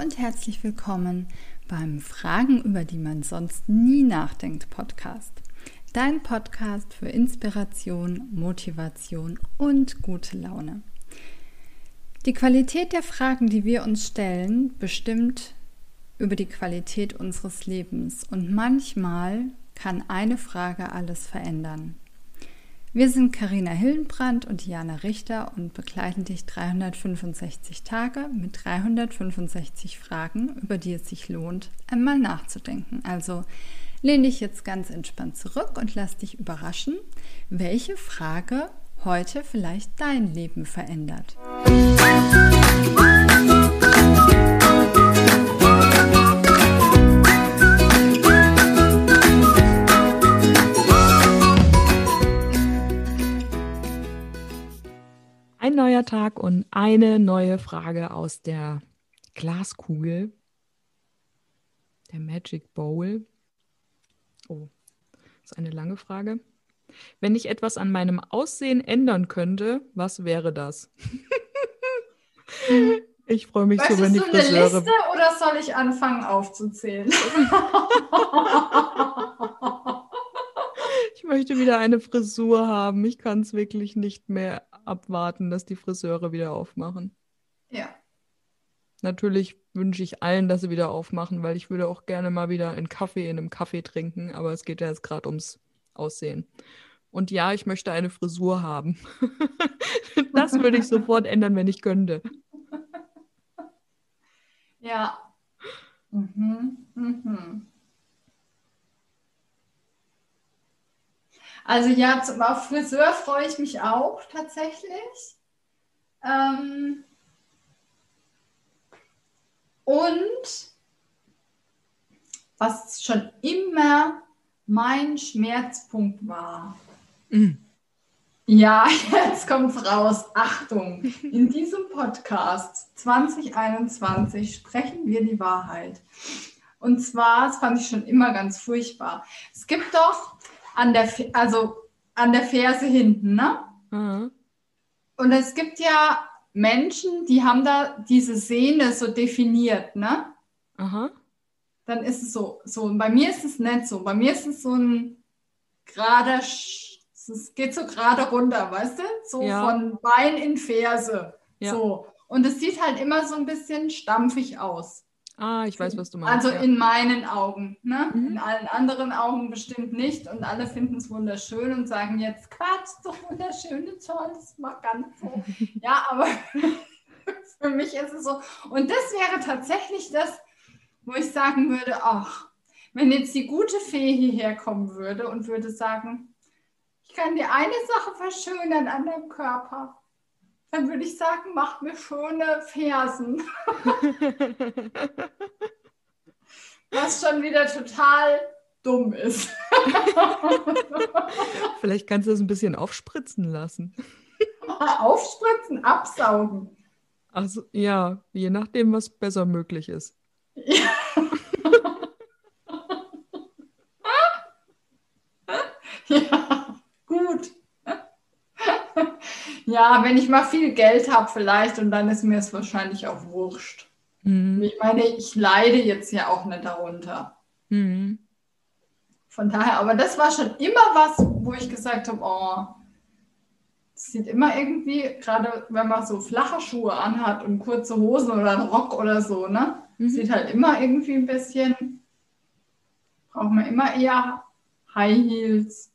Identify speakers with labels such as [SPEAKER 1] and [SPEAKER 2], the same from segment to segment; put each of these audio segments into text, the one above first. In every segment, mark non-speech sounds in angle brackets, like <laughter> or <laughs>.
[SPEAKER 1] Und herzlich willkommen beim Fragen, über die man sonst nie nachdenkt Podcast. Dein Podcast für Inspiration, Motivation und gute Laune. Die Qualität der Fragen, die wir uns stellen, bestimmt über die Qualität unseres Lebens und manchmal kann eine Frage alles verändern. Wir sind Karina Hillenbrand und Jana Richter und begleiten dich 365 Tage mit 365 Fragen, über die es sich lohnt, einmal nachzudenken. Also lehn dich jetzt ganz entspannt zurück und lass dich überraschen, welche Frage heute vielleicht dein Leben verändert.
[SPEAKER 2] Ein neuer Tag und eine neue Frage aus der Glaskugel, der Magic Bowl. Oh, das ist eine lange Frage. Wenn ich etwas an meinem Aussehen ändern könnte, was wäre das? <laughs> ich freue mich
[SPEAKER 3] Möchtest
[SPEAKER 2] so, wenn die
[SPEAKER 3] du eine
[SPEAKER 2] Friseure.
[SPEAKER 3] Liste oder soll ich anfangen aufzuzählen? <laughs>
[SPEAKER 2] Ich möchte wieder eine Frisur haben. Ich kann es wirklich nicht mehr abwarten, dass die Friseure wieder aufmachen.
[SPEAKER 3] ja.
[SPEAKER 2] Natürlich wünsche ich allen, dass sie wieder aufmachen, weil ich würde auch gerne mal wieder einen Kaffee in einem Kaffee trinken, aber es geht ja jetzt gerade ums Aussehen. Und ja, ich möchte eine Frisur haben. <laughs> das würde ich sofort ändern, wenn ich könnte.
[SPEAKER 3] Ja. Mhm. Mhm. Also ja, zum auf Friseur freue ich mich auch tatsächlich. Ähm, und was schon immer mein Schmerzpunkt war,
[SPEAKER 2] Mm.
[SPEAKER 3] Ja, <laughs> jetzt kommt's raus. Achtung, in diesem Podcast 2021 sprechen wir die Wahrheit. Und zwar, das fand ich schon immer ganz furchtbar. Es gibt doch an der, also an der Ferse hinten, ne?
[SPEAKER 2] Aha.
[SPEAKER 3] Und es gibt ja Menschen, die haben da diese Sehne so definiert, ne?
[SPEAKER 2] Aha.
[SPEAKER 3] Dann ist es so, so. Und bei mir ist es nicht so. Bei mir ist es so ein gerader, es geht so gerade runter, weißt du? So
[SPEAKER 2] Ja.
[SPEAKER 3] von Bein in Ferse.
[SPEAKER 2] Ja.
[SPEAKER 3] So. Und es sieht halt immer so ein bisschen stampfig aus.
[SPEAKER 2] Ah, ich weiß, was du meinst.
[SPEAKER 3] Also
[SPEAKER 2] ja.
[SPEAKER 3] in meinen Augen. Ne?
[SPEAKER 2] Mhm.
[SPEAKER 3] In allen anderen Augen bestimmt nicht. Und alle finden es wunderschön und sagen jetzt, Quatsch, ist doch wunderschön, toll, das war ganz so. <laughs> ja, aber <laughs> für mich ist es so. Und das wäre tatsächlich das, wo ich sagen würde, ach, wenn jetzt die gute Fee hierher kommen würde und würde sagen, ich kann dir eine Sache verschönern an deinem Körper, dann würde ich sagen, mach mir schöne Fersen. <laughs> Was schon wieder total dumm ist. <laughs>
[SPEAKER 2] Vielleicht kannst du das ein bisschen aufspritzen lassen. <laughs>
[SPEAKER 3] Aufspritzen, absaugen.
[SPEAKER 2] Also ja, je nachdem, was besser möglich ist.
[SPEAKER 3] Ja. ja, gut. Ja, wenn ich mal viel Geld habe vielleicht und dann ist mir es wahrscheinlich auch wurscht.
[SPEAKER 2] Mhm.
[SPEAKER 3] Ich meine, ich leide jetzt ja auch nicht darunter.
[SPEAKER 2] Mhm.
[SPEAKER 3] Von daher, aber das war schon immer was, wo ich gesagt habe, oh, sieht immer irgendwie, gerade wenn man so flache Schuhe anhat und kurze Hosen oder einen Rock oder so, ne?
[SPEAKER 2] Mhm.
[SPEAKER 3] Sieht halt immer irgendwie ein bisschen, braucht man immer eher High Heels.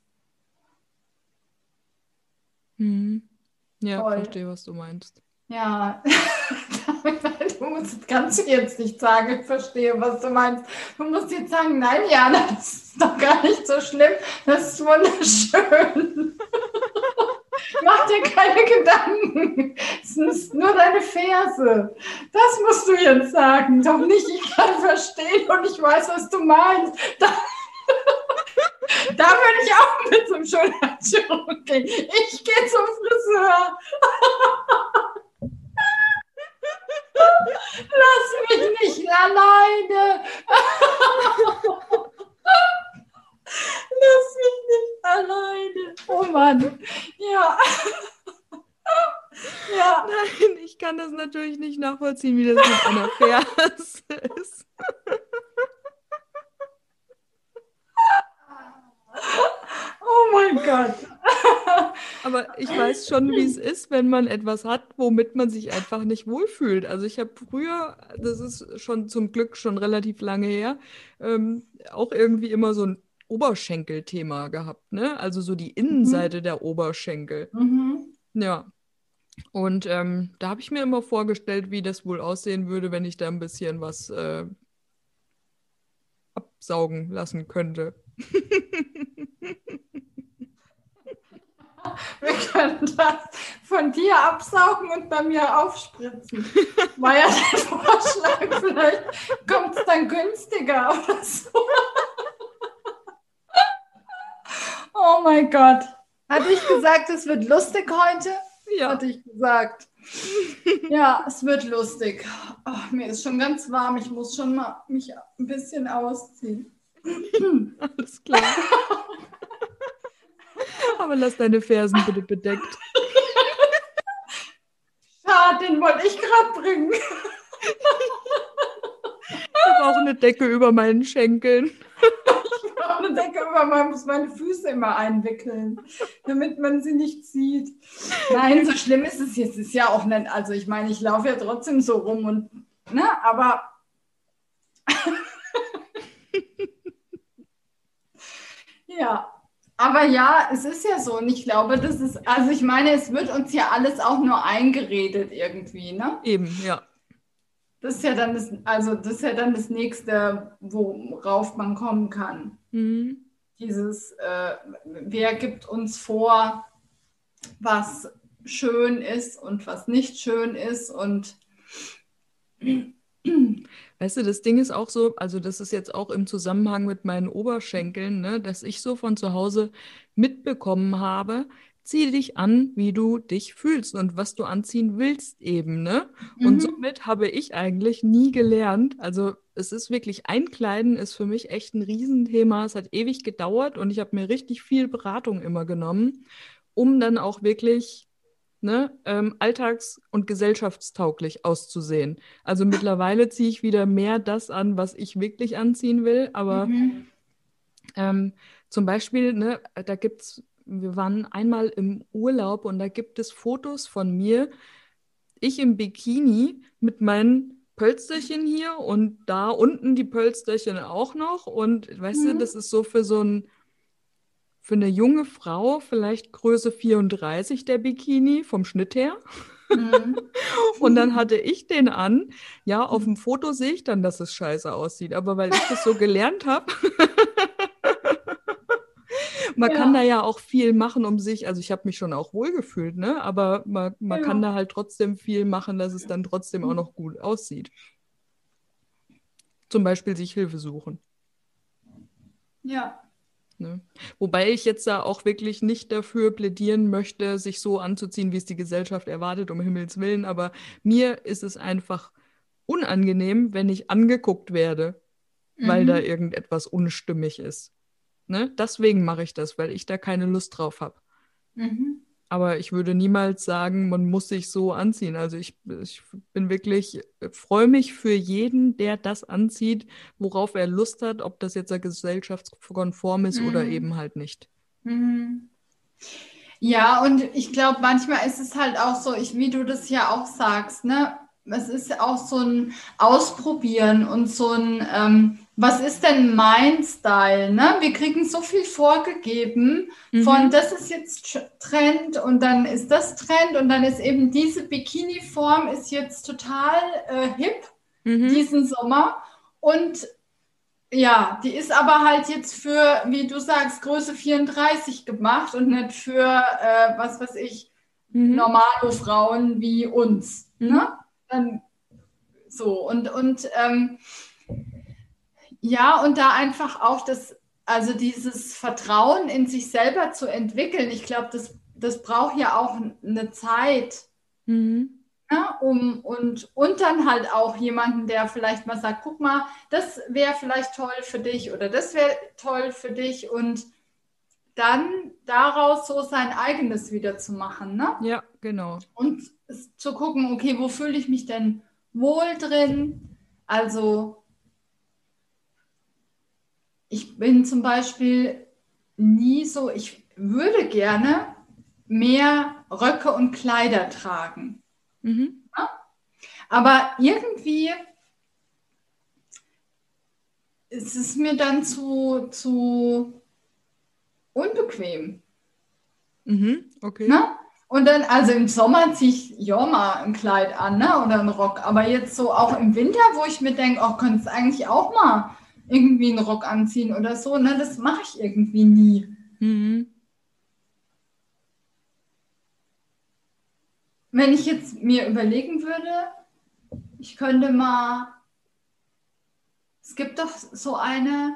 [SPEAKER 2] Mhm. Ja,
[SPEAKER 3] Voll.
[SPEAKER 2] verstehe, was du meinst.
[SPEAKER 3] Ja, <laughs> du musst, kannst du jetzt nicht sagen, ich verstehe, was du meinst. Du musst jetzt sagen, nein, Jana, das ist doch gar nicht so schlimm, das ist wunderschön. <laughs> Mach dir keine Gedanken, es ist nur deine Ferse. Das musst du jetzt sagen, doch nicht, ich kann verstehen und ich weiß, was du meinst. Da, <laughs> da würde ich auch mit zum Schönheitschirurg gehen. Ich gehe zum Friseur. Lass mich nicht alleine. Lass mich nicht alleine. Oh Mann. Ja. Ja.
[SPEAKER 2] Nein, ich kann das natürlich nicht nachvollziehen, wie das mit einer Ferse ist.
[SPEAKER 3] Oh mein Gott. <laughs>
[SPEAKER 2] Aber ich weiß schon, wie es ist, wenn man etwas hat, womit man sich einfach nicht wohlfühlt. Also ich habe früher, das ist schon zum Glück schon relativ lange her, ähm, auch irgendwie immer so ein Oberschenkelthema gehabt, ne? Also so die Innenseite der Oberschenkel.
[SPEAKER 3] Mhm.
[SPEAKER 2] Ja. Und ähm, da habe ich mir immer vorgestellt, wie das wohl aussehen würde, wenn ich da ein bisschen was äh, absaugen lassen könnte.
[SPEAKER 3] Wir können das von dir absaugen und bei mir aufspritzen. War ja der Vorschlag. Vielleicht kommt es dann günstiger oder so. Oh mein Gott. Hatte ich gesagt, es wird lustig heute?
[SPEAKER 2] Ja.
[SPEAKER 3] Hatte ich gesagt. Ja, es wird lustig. Oh, mir ist schon ganz warm. Ich muss schon mal mich ein bisschen ausziehen.
[SPEAKER 2] Alles klar. <laughs> Aber lass deine Fersen bitte bedeckt.
[SPEAKER 3] Schade, den wollte ich gerade bringen.
[SPEAKER 2] Ich habe auch eine Decke über meinen Schenkeln.
[SPEAKER 3] Ich habe eine Decke über meinen, muss meine Füße immer einwickeln, damit man sie nicht sieht. Nein, so schlimm ist es jetzt. Ist ja auch nicht. Also ich meine, ich laufe ja trotzdem so rum und ne, aber ja. Aber ja, es ist ja so. Und ich glaube, das ist, also ich meine, es wird uns ja alles auch nur eingeredet irgendwie, ne?
[SPEAKER 2] Eben, ja.
[SPEAKER 3] Das ist ja dann das, also das ist ja dann das nächste, worauf man kommen kann.
[SPEAKER 2] Mhm.
[SPEAKER 3] Dieses, äh, wer gibt uns vor, was schön ist und was nicht schön ist und
[SPEAKER 2] Weißt du, das Ding ist auch so, also das ist jetzt auch im Zusammenhang mit meinen Oberschenkeln, ne, dass ich so von zu Hause mitbekommen habe, zieh dich an, wie du dich fühlst und was du anziehen willst eben, ne? Und
[SPEAKER 3] Mhm.
[SPEAKER 2] somit habe ich eigentlich nie gelernt, also es ist wirklich, Einkleiden ist für mich echt ein Riesenthema. Es hat ewig gedauert und ich habe mir richtig viel Beratung immer genommen, um dann auch wirklich ne, ähm, alltags- und gesellschaftstauglich auszusehen. Also mittlerweile ziehe ich wieder mehr das an, was ich wirklich anziehen will. Aber
[SPEAKER 3] Mhm.
[SPEAKER 2] ähm, zum Beispiel, ne, da gibt's, wir waren einmal im Urlaub und da gibt es Fotos von mir, ich im Bikini mit meinen Pölsterchen hier und da unten die Pölsterchen auch noch. Und weißt du,
[SPEAKER 3] Mhm.
[SPEAKER 2] das ist so für so ein für eine junge Frau vielleicht Größe 34 der Bikini vom Schnitt her.
[SPEAKER 3] Mhm. <laughs>
[SPEAKER 2] Und dann hatte ich den an. Ja, auf dem Foto sehe ich dann, dass es scheiße aussieht. Aber weil ich das so gelernt habe, <laughs> man
[SPEAKER 3] Ja.
[SPEAKER 2] kann da ja auch viel machen um sich. Also ich habe mich schon auch wohlgefühlt, ne? Aber man, man
[SPEAKER 3] Ja.
[SPEAKER 2] kann da halt trotzdem viel machen, dass es dann trotzdem auch noch gut aussieht. Zum Beispiel sich Hilfe suchen.
[SPEAKER 3] Ja.
[SPEAKER 2] Ne? Wobei ich jetzt da auch wirklich nicht dafür plädieren möchte, sich so anzuziehen, wie es die Gesellschaft erwartet, um Himmels Willen. Aber mir ist es einfach unangenehm, wenn ich angeguckt werde, weil
[SPEAKER 3] Mhm.
[SPEAKER 2] da irgendetwas unstimmig ist. Ne? Deswegen mache ich das, weil ich da keine Lust drauf habe.
[SPEAKER 3] Mhm.
[SPEAKER 2] Aber ich würde niemals sagen, man muss sich so anziehen. Also ich, ich bin wirklich, freue mich für jeden, der das anzieht, worauf er Lust hat, ob das jetzt gesellschaftskonform ist oder
[SPEAKER 3] Mhm.
[SPEAKER 2] eben halt nicht.
[SPEAKER 3] Mhm. Ja, und ich glaube, manchmal ist es halt auch so, ich, wie du das ja auch sagst, ne? Es ist auch so ein Ausprobieren und so ein, ähm, was ist denn mein Style, ne? Wir kriegen so viel vorgegeben von,
[SPEAKER 2] Mhm.
[SPEAKER 3] das ist jetzt Tr- Trend und dann ist das Trend und dann ist eben diese Bikini-Form ist jetzt total äh, hip
[SPEAKER 2] Mhm.
[SPEAKER 3] diesen Sommer. Und ja, die ist aber halt jetzt für, wie du sagst, Größe 34 gemacht und nicht für, äh, was weiß ich,
[SPEAKER 2] Mhm.
[SPEAKER 3] Normalo-Frauen wie uns.
[SPEAKER 2] Mhm.
[SPEAKER 3] Ne? Dann, so, und, und ähm, ja, und da einfach auch das, also dieses Vertrauen in sich selber zu entwickeln, ich glaube, das, das braucht ja auch eine Zeit.
[SPEAKER 2] Mhm.
[SPEAKER 3] Ja, um, und, und dann halt auch jemanden, der vielleicht mal sagt, guck mal, das wäre vielleicht toll für dich oder das wäre toll für dich und dann daraus so sein eigenes wieder zu machen, ne?
[SPEAKER 2] Ja, genau.
[SPEAKER 3] Und zu gucken, okay, wo fühle ich mich denn wohl drin. Also ich bin zum Beispiel nie so, ich würde gerne mehr Röcke und Kleider tragen.
[SPEAKER 2] Mhm.
[SPEAKER 3] Aber irgendwie ist es mir dann zu, zu unbequem.
[SPEAKER 2] Mhm. Okay.
[SPEAKER 3] Ne? Und dann, also im Sommer ziehe ich ja mal ein Kleid an ne? oder einen Rock. Aber jetzt so auch im Winter, wo ich mir denke, oh, könntest eigentlich auch mal irgendwie einen Rock anziehen oder so, ne? das mache ich irgendwie nie.
[SPEAKER 2] Mhm.
[SPEAKER 3] Wenn ich jetzt mir überlegen würde, ich könnte mal, es gibt doch so eine,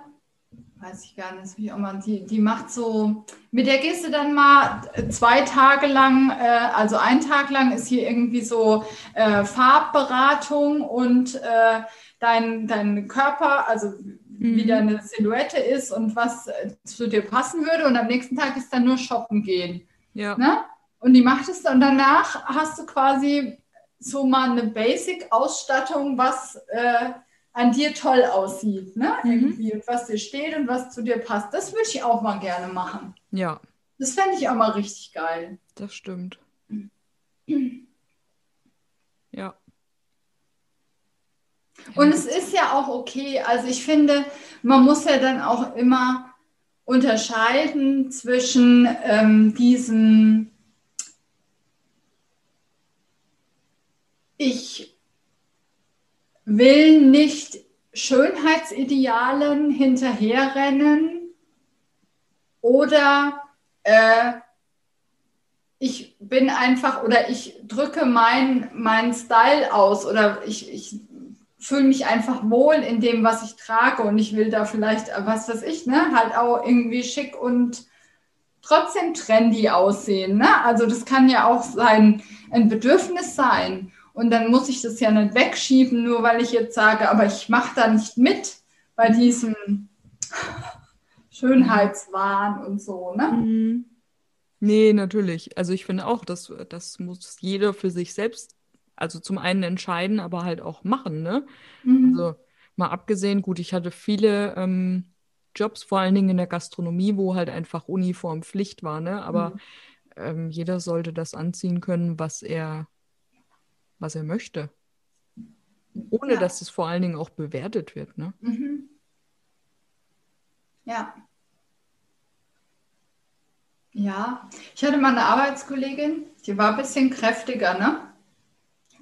[SPEAKER 3] weiß ich gar nicht, wie auch immer, die, die macht so, mit der gehst du dann mal zwei Tage lang, äh, also ein Tag lang ist hier irgendwie so äh, Farbberatung und äh, dein, dein Körper, also wie
[SPEAKER 2] Mhm.
[SPEAKER 3] deine Silhouette ist und was äh, zu dir passen würde. Und am nächsten Tag ist dann nur shoppen gehen.
[SPEAKER 2] Ja.
[SPEAKER 3] Ne? Und die macht es und danach hast du quasi so mal eine Basic-Ausstattung, was äh, an dir toll aussieht, ne?
[SPEAKER 2] Mhm.
[SPEAKER 3] Irgendwie und was dir steht und was zu dir passt. Das würde ich auch mal gerne machen.
[SPEAKER 2] Ja,
[SPEAKER 3] Das fände ich auch mal richtig geil.
[SPEAKER 2] das stimmt. Ja.
[SPEAKER 3] Und es ist ja auch okay. Also ich finde, man muss ja dann auch immer unterscheiden zwischen ähm, diesem, ich will nicht Schönheitsidealen hinterherrennen oder äh, ich bin einfach oder ich drücke meinen mein Style aus oder ich, ich fühle mich einfach wohl in dem, was ich trage und ich will da vielleicht, was weiß ich, ne, halt auch irgendwie schick und trotzdem trendy aussehen. Ne? Also das kann ja auch sein, ein Bedürfnis sein. Und dann muss ich das ja nicht wegschieben, nur weil ich jetzt sage, aber ich mache da nicht mit bei diesem Schönheitswahn und so. Ne?
[SPEAKER 2] Mhm. Nee, natürlich. Also ich finde auch, dass das muss jeder für sich selbst, also zum einen entscheiden, aber halt auch machen, ne?
[SPEAKER 3] Mhm.
[SPEAKER 2] Also mal abgesehen, gut, ich hatte viele ähm, Jobs, vor allen Dingen in der Gastronomie, wo halt einfach Uniform Pflicht war, ne? Aber
[SPEAKER 3] Mhm.
[SPEAKER 2] ähm, jeder sollte das anziehen können, was er, was er möchte. Ohne
[SPEAKER 3] Ja.
[SPEAKER 2] dass es vor allen Dingen auch bewertet wird, ne?
[SPEAKER 3] Mhm. Ja. Ja, ich hatte mal eine Arbeitskollegin, die war ein bisschen kräftiger, ne?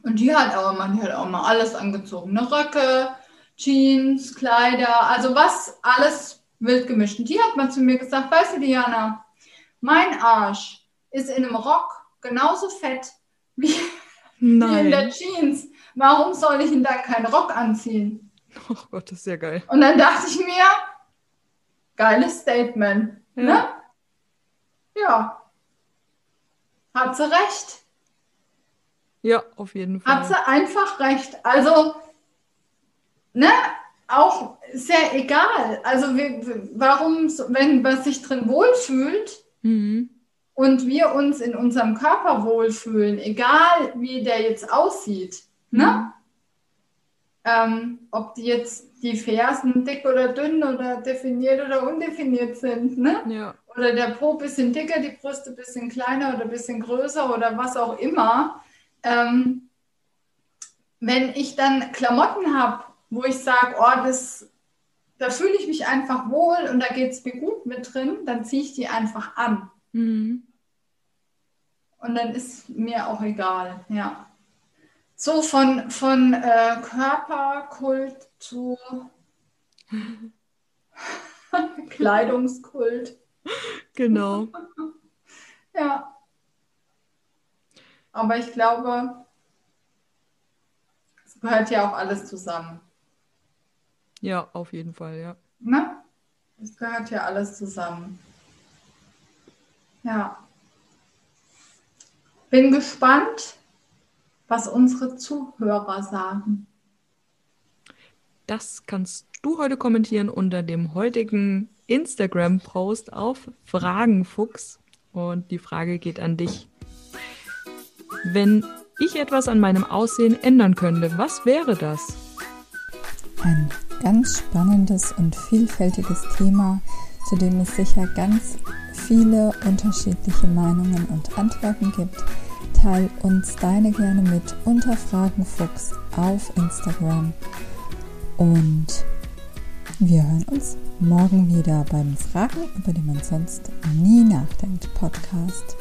[SPEAKER 3] Und die hat auch immer, die hat auch mal alles angezogen. Ne? Röcke, Jeans, Kleider, also was, alles wild gemischt. Und die hat mal zu mir gesagt, weißt du, Diana, mein Arsch ist in einem Rock genauso fett wie, wie in der
[SPEAKER 2] Nein.
[SPEAKER 3] Jeans. Warum soll ich denn dann keinen Rock anziehen?
[SPEAKER 2] Oh Gott, das ist ja geil.
[SPEAKER 3] Und dann dachte ich mir, geiles Statement.
[SPEAKER 2] Ja.
[SPEAKER 3] Ne? Ja. Hat sie recht.
[SPEAKER 2] Ja, auf jeden
[SPEAKER 3] Hat
[SPEAKER 2] Fall.
[SPEAKER 3] sie einfach recht. Also, ne, auch sehr egal. Also, wir, warum, wenn man sich drin wohlfühlt
[SPEAKER 2] Mhm.
[SPEAKER 3] Und wir uns in unserem Körper wohlfühlen, egal wie der jetzt aussieht, ne? Ähm, ob die jetzt die Fersen dick oder dünn oder definiert oder undefiniert sind, ne?
[SPEAKER 2] Ja.
[SPEAKER 3] Oder der Po ein bisschen dicker, die Brüste ein bisschen kleiner oder ein bisschen größer oder was auch immer. Ähm, wenn ich dann Klamotten habe, wo ich sage, oh, das, da fühle ich mich einfach wohl und da geht es mir gut mit drin, dann ziehe ich die einfach an.
[SPEAKER 2] Mhm.
[SPEAKER 3] Und dann ist mir auch egal, ja. So von, von äh, Körperkult zu <laughs> Kleidungskult.
[SPEAKER 2] Genau. <laughs>
[SPEAKER 3] Ja. Aber ich glaube, es gehört ja auch alles zusammen.
[SPEAKER 2] Ja, auf jeden Fall, ja.
[SPEAKER 3] Ne? Es gehört ja alles zusammen. Ja. Bin gespannt, was unsere Zuhörer sagen.
[SPEAKER 2] Das kannst du heute kommentieren unter dem heutigen Instagram-Post auf Fragenfuchs. Und die Frage geht an dich. Wenn ich etwas an meinem Aussehen ändern könnte, was wäre das?
[SPEAKER 3] Ein ganz spannendes und vielfältiges Thema, zu dem es sicher ganz viele unterschiedliche Meinungen und Antworten gibt. Teil uns deine gerne mit unter Fragenfuchs auf Instagram. Und wir hören uns morgen wieder beim Fragen, über die man sonst nie nachdenkt Podcast.